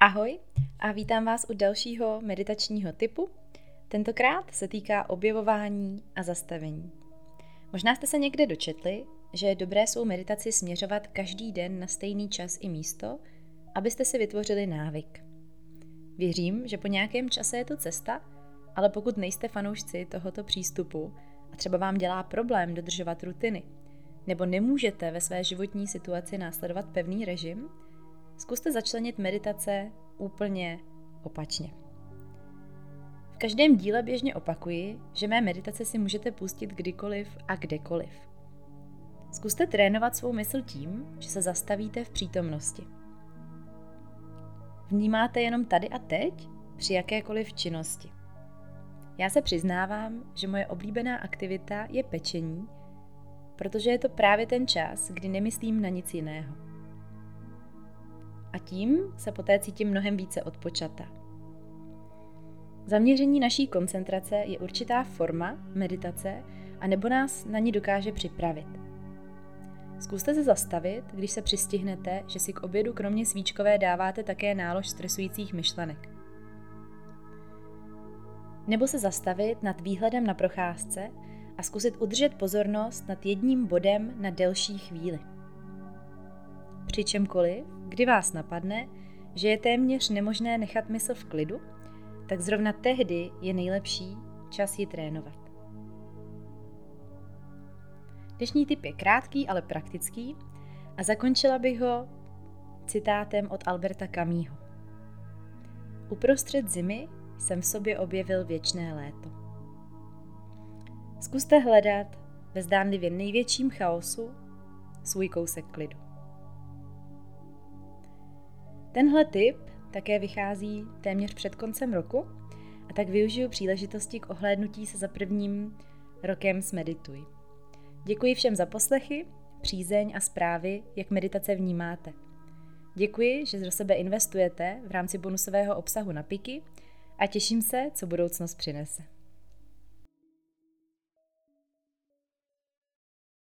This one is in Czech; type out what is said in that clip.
Ahoj a vítám vás u dalšího meditačního typu. Tentokrát se týká objevování a zastavení. Možná jste se někde dočetli, že je dobré svou meditaci směřovat každý den na stejný čas i místo, abyste si vytvořili návyk. Věřím, že po nějakém čase je to cesta, ale pokud nejste fanoušci tohoto přístupu a třeba vám dělá problém dodržovat rutiny, nebo nemůžete ve své životní situaci následovat pevný režim, zkuste začlenit meditace úplně opačně. V každém díle běžně opakuji, že mé meditace si můžete pustit kdykoliv a kdekoliv. Zkuste trénovat svou mysl tím, že se zastavíte v přítomnosti. Vnímáte jenom tady a teď při jakékoliv činnosti. Já se přiznávám, že moje oblíbená aktivita je pečení, protože je to právě ten čas, kdy nemyslím na nic jiného a tím se poté cítím mnohem více odpočata. Zaměření naší koncentrace je určitá forma meditace a nebo nás na ní dokáže připravit. Zkuste se zastavit, když se přistihnete, že si k obědu kromě svíčkové dáváte také nálož stresujících myšlenek. Nebo se zastavit nad výhledem na procházce a zkusit udržet pozornost nad jedním bodem na delší chvíli. Při čemkoliv, kdy vás napadne, že je téměř nemožné nechat mysl v klidu, tak zrovna tehdy je nejlepší čas ji trénovat. Dnešní tip je krátký, ale praktický a zakončila bych ho citátem od Alberta Camího. Uprostřed zimy jsem v sobě objevil věčné léto. Zkuste hledat ve zdánlivě největším chaosu svůj kousek klidu. Tenhle tip také vychází téměř před koncem roku a tak využiju příležitosti k ohlédnutí se za prvním rokem s Medituj. Děkuji všem za poslechy, přízeň a zprávy, jak meditace vnímáte. Děkuji, že do sebe investujete v rámci bonusového obsahu na Piky a těším se, co budoucnost přinese.